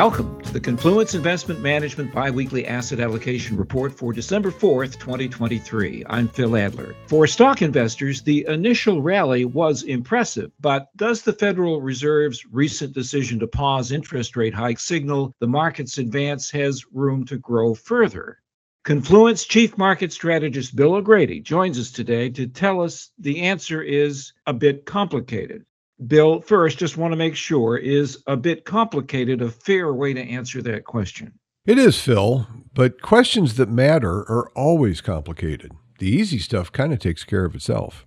Welcome to the Confluence Investment Management Biweekly Asset Allocation Report for December 4th, 2023. I'm Phil Adler. For stock investors, the initial rally was impressive, but does the Federal Reserve's recent decision to pause interest rate hikes signal the market's advance has room to grow further? Confluence Chief Market Strategist Bill O'Grady joins us today to tell us the answer is a bit complicated. Bill, first, just want to make sure is a bit complicated a fair way to answer that question? It is, Phil, but questions that matter are always complicated. The easy stuff kind of takes care of itself.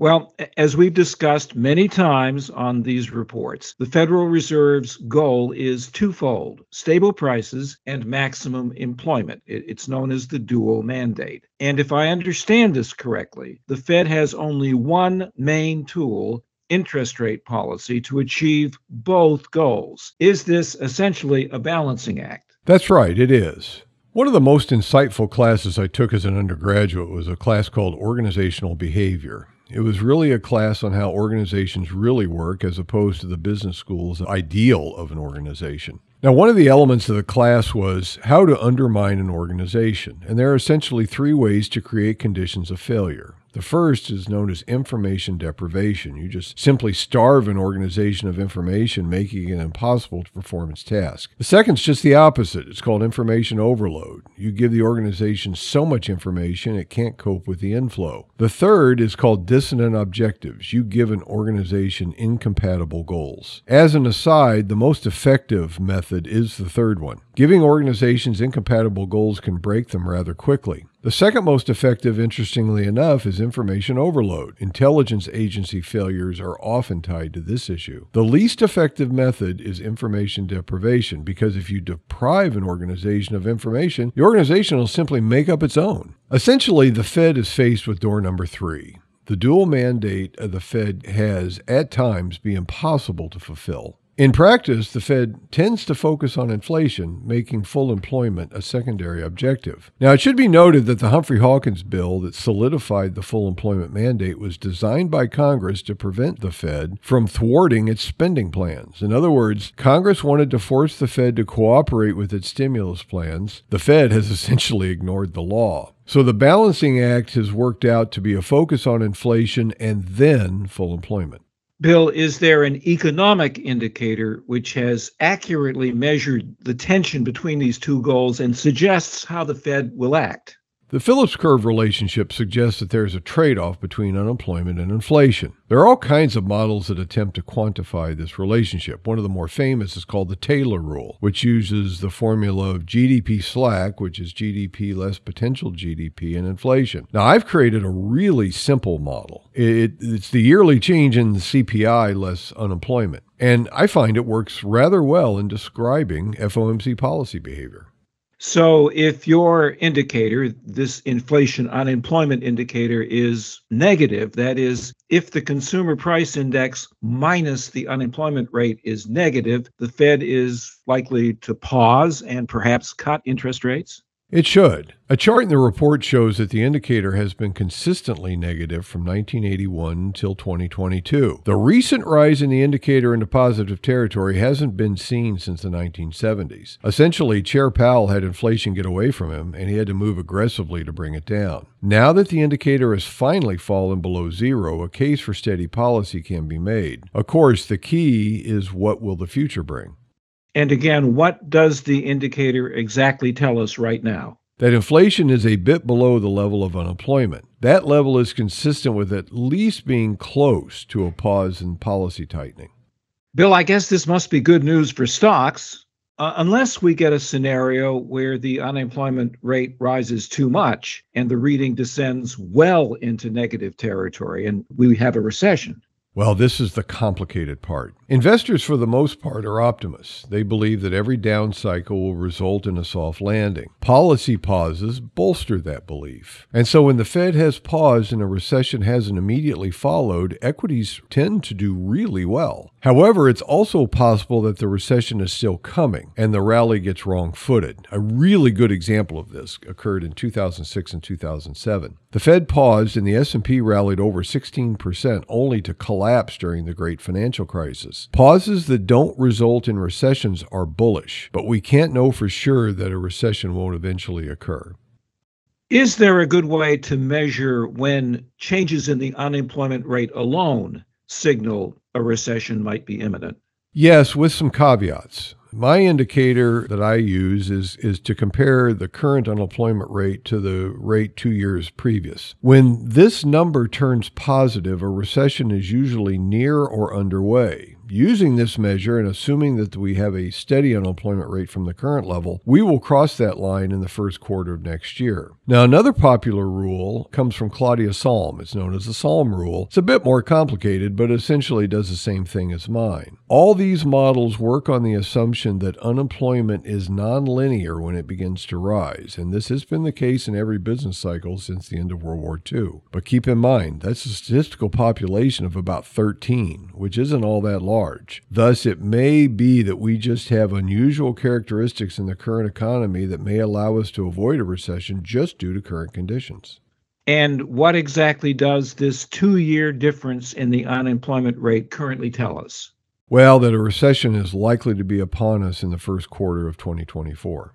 Well, as we've discussed many times on these reports, the Federal Reserve's goal is twofold stable prices and maximum employment. It's known as the dual mandate. And if I understand this correctly, the Fed has only one main tool interest rate policy to achieve both goals. Is this essentially a balancing act? That's right, it is. One of the most insightful classes I took as an undergraduate was a class called Organizational Behavior. It was really a class on how organizations really work as opposed to the business school's ideal of an organization. Now, one of the elements of the class was how to undermine an organization, and there are essentially three ways to create conditions of failure. The first is known as information deprivation. You just simply starve an organization of information, making it impossible to perform its task. The second is just the opposite. It's called information overload. You give the organization so much information it can't cope with the inflow. The third is called dissonant objectives. You give an organization incompatible goals. As an aside, the most effective method is the third one. Giving organizations incompatible goals can break them rather quickly. The second most effective, interestingly enough, is information overload. Intelligence agency failures are often tied to this issue. The least effective method is information deprivation because if you deprive an organization of information, the organization will simply make up its own. Essentially, the Fed is faced with door number three. The dual mandate of the Fed has, at times, been impossible to fulfill. In practice, the Fed tends to focus on inflation, making full employment a secondary objective. Now, it should be noted that the Humphrey Hawkins bill that solidified the full employment mandate was designed by Congress to prevent the Fed from thwarting its spending plans. In other words, Congress wanted to force the Fed to cooperate with its stimulus plans. The Fed has essentially ignored the law. So the balancing act has worked out to be a focus on inflation and then full employment. Bill, is there an economic indicator which has accurately measured the tension between these two goals and suggests how the Fed will act? The Phillips curve relationship suggests that there is a trade off between unemployment and inflation. There are all kinds of models that attempt to quantify this relationship. One of the more famous is called the Taylor Rule, which uses the formula of GDP slack, which is GDP less potential GDP, and inflation. Now, I've created a really simple model. It, it's the yearly change in the CPI less unemployment. And I find it works rather well in describing FOMC policy behavior. So, if your indicator, this inflation unemployment indicator, is negative, that is, if the consumer price index minus the unemployment rate is negative, the Fed is likely to pause and perhaps cut interest rates? It should. A chart in the report shows that the indicator has been consistently negative from 1981 until 2022. The recent rise in the indicator into positive territory hasn't been seen since the 1970s. Essentially, Chair Powell had inflation get away from him, and he had to move aggressively to bring it down. Now that the indicator has finally fallen below zero, a case for steady policy can be made. Of course, the key is what will the future bring? And again, what does the indicator exactly tell us right now? That inflation is a bit below the level of unemployment. That level is consistent with at least being close to a pause in policy tightening. Bill, I guess this must be good news for stocks, uh, unless we get a scenario where the unemployment rate rises too much and the reading descends well into negative territory and we have a recession. Well, this is the complicated part. Investors, for the most part, are optimists. They believe that every down cycle will result in a soft landing. Policy pauses bolster that belief. And so when the Fed has paused and a recession hasn't immediately followed, equities tend to do really well. However, it's also possible that the recession is still coming and the rally gets wrong footed. A really good example of this occurred in 2006 and 2007. The Fed paused and the S&P rallied over 16% only to collapse during the great financial crisis. Pauses that don't result in recessions are bullish, but we can't know for sure that a recession won't eventually occur. Is there a good way to measure when changes in the unemployment rate alone signal a recession might be imminent? Yes, with some caveats. My indicator that I use is, is to compare the current unemployment rate to the rate two years previous. When this number turns positive, a recession is usually near or underway. Using this measure and assuming that we have a steady unemployment rate from the current level, we will cross that line in the first quarter of next year. Now, another popular rule comes from Claudia Sahm. It's known as the Sahm rule. It's a bit more complicated, but essentially does the same thing as mine. All these models work on the assumption that unemployment is nonlinear when it begins to rise, and this has been the case in every business cycle since the end of World War II. But keep in mind, that's a statistical population of about 13, which isn't all that large large. Thus, it may be that we just have unusual characteristics in the current economy that may allow us to avoid a recession just due to current conditions. And what exactly does this two year difference in the unemployment rate currently tell us? Well, that a recession is likely to be upon us in the first quarter of 2024.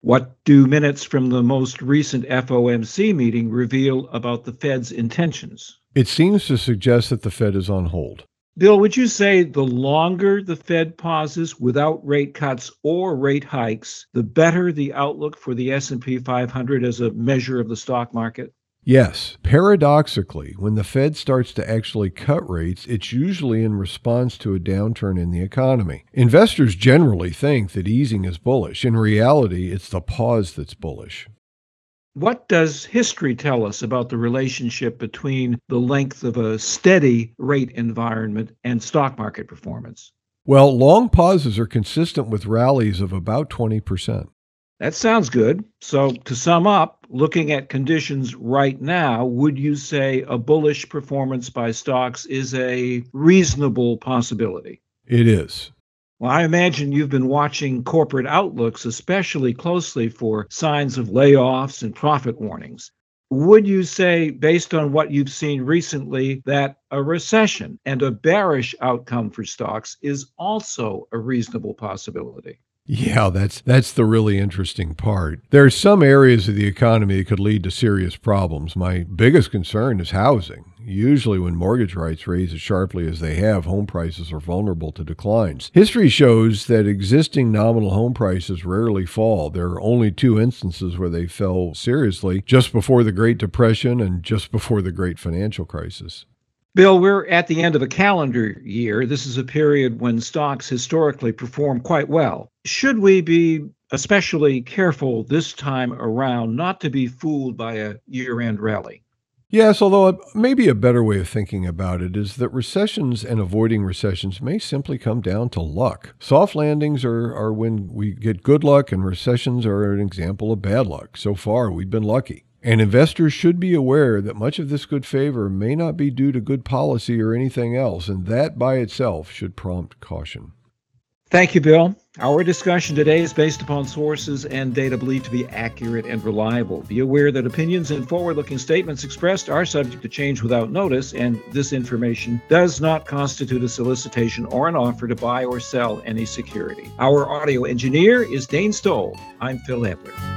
What do minutes from the most recent FOMC meeting reveal about the Fed's intentions? It seems to suggest that the Fed is on hold. Bill, would you say the longer the Fed pauses without rate cuts or rate hikes, the better the outlook for the S&P 500 as a measure of the stock market? Yes. Paradoxically, when the Fed starts to actually cut rates, it's usually in response to a downturn in the economy. Investors generally think that easing is bullish. In reality, it's the pause that's bullish. What does history tell us about the relationship between the length of a steady rate environment and stock market performance? Well, long pauses are consistent with rallies of about 20%. That sounds good. So, to sum up, looking at conditions right now, would you say a bullish performance by stocks is a reasonable possibility? It is. Well, I imagine you've been watching corporate outlooks especially closely for signs of layoffs and profit warnings. Would you say, based on what you've seen recently, that a recession and a bearish outcome for stocks is also a reasonable possibility? Yeah, that's that's the really interesting part. There are some areas of the economy that could lead to serious problems. My biggest concern is housing. Usually, when mortgage rates rise as sharply as they have, home prices are vulnerable to declines. History shows that existing nominal home prices rarely fall. There are only two instances where they fell seriously just before the Great Depression and just before the Great Financial Crisis. Bill, we're at the end of a calendar year. This is a period when stocks historically perform quite well. Should we be especially careful this time around not to be fooled by a year end rally? Yes, although maybe a better way of thinking about it is that recessions and avoiding recessions may simply come down to luck. Soft landings are, are when we get good luck, and recessions are an example of bad luck. So far, we've been lucky. And investors should be aware that much of this good favor may not be due to good policy or anything else, and that by itself should prompt caution. Thank you, Bill. Our discussion today is based upon sources and data believed to be accurate and reliable. Be aware that opinions and forward looking statements expressed are subject to change without notice, and this information does not constitute a solicitation or an offer to buy or sell any security. Our audio engineer is Dane Stoll. I'm Phil Adler.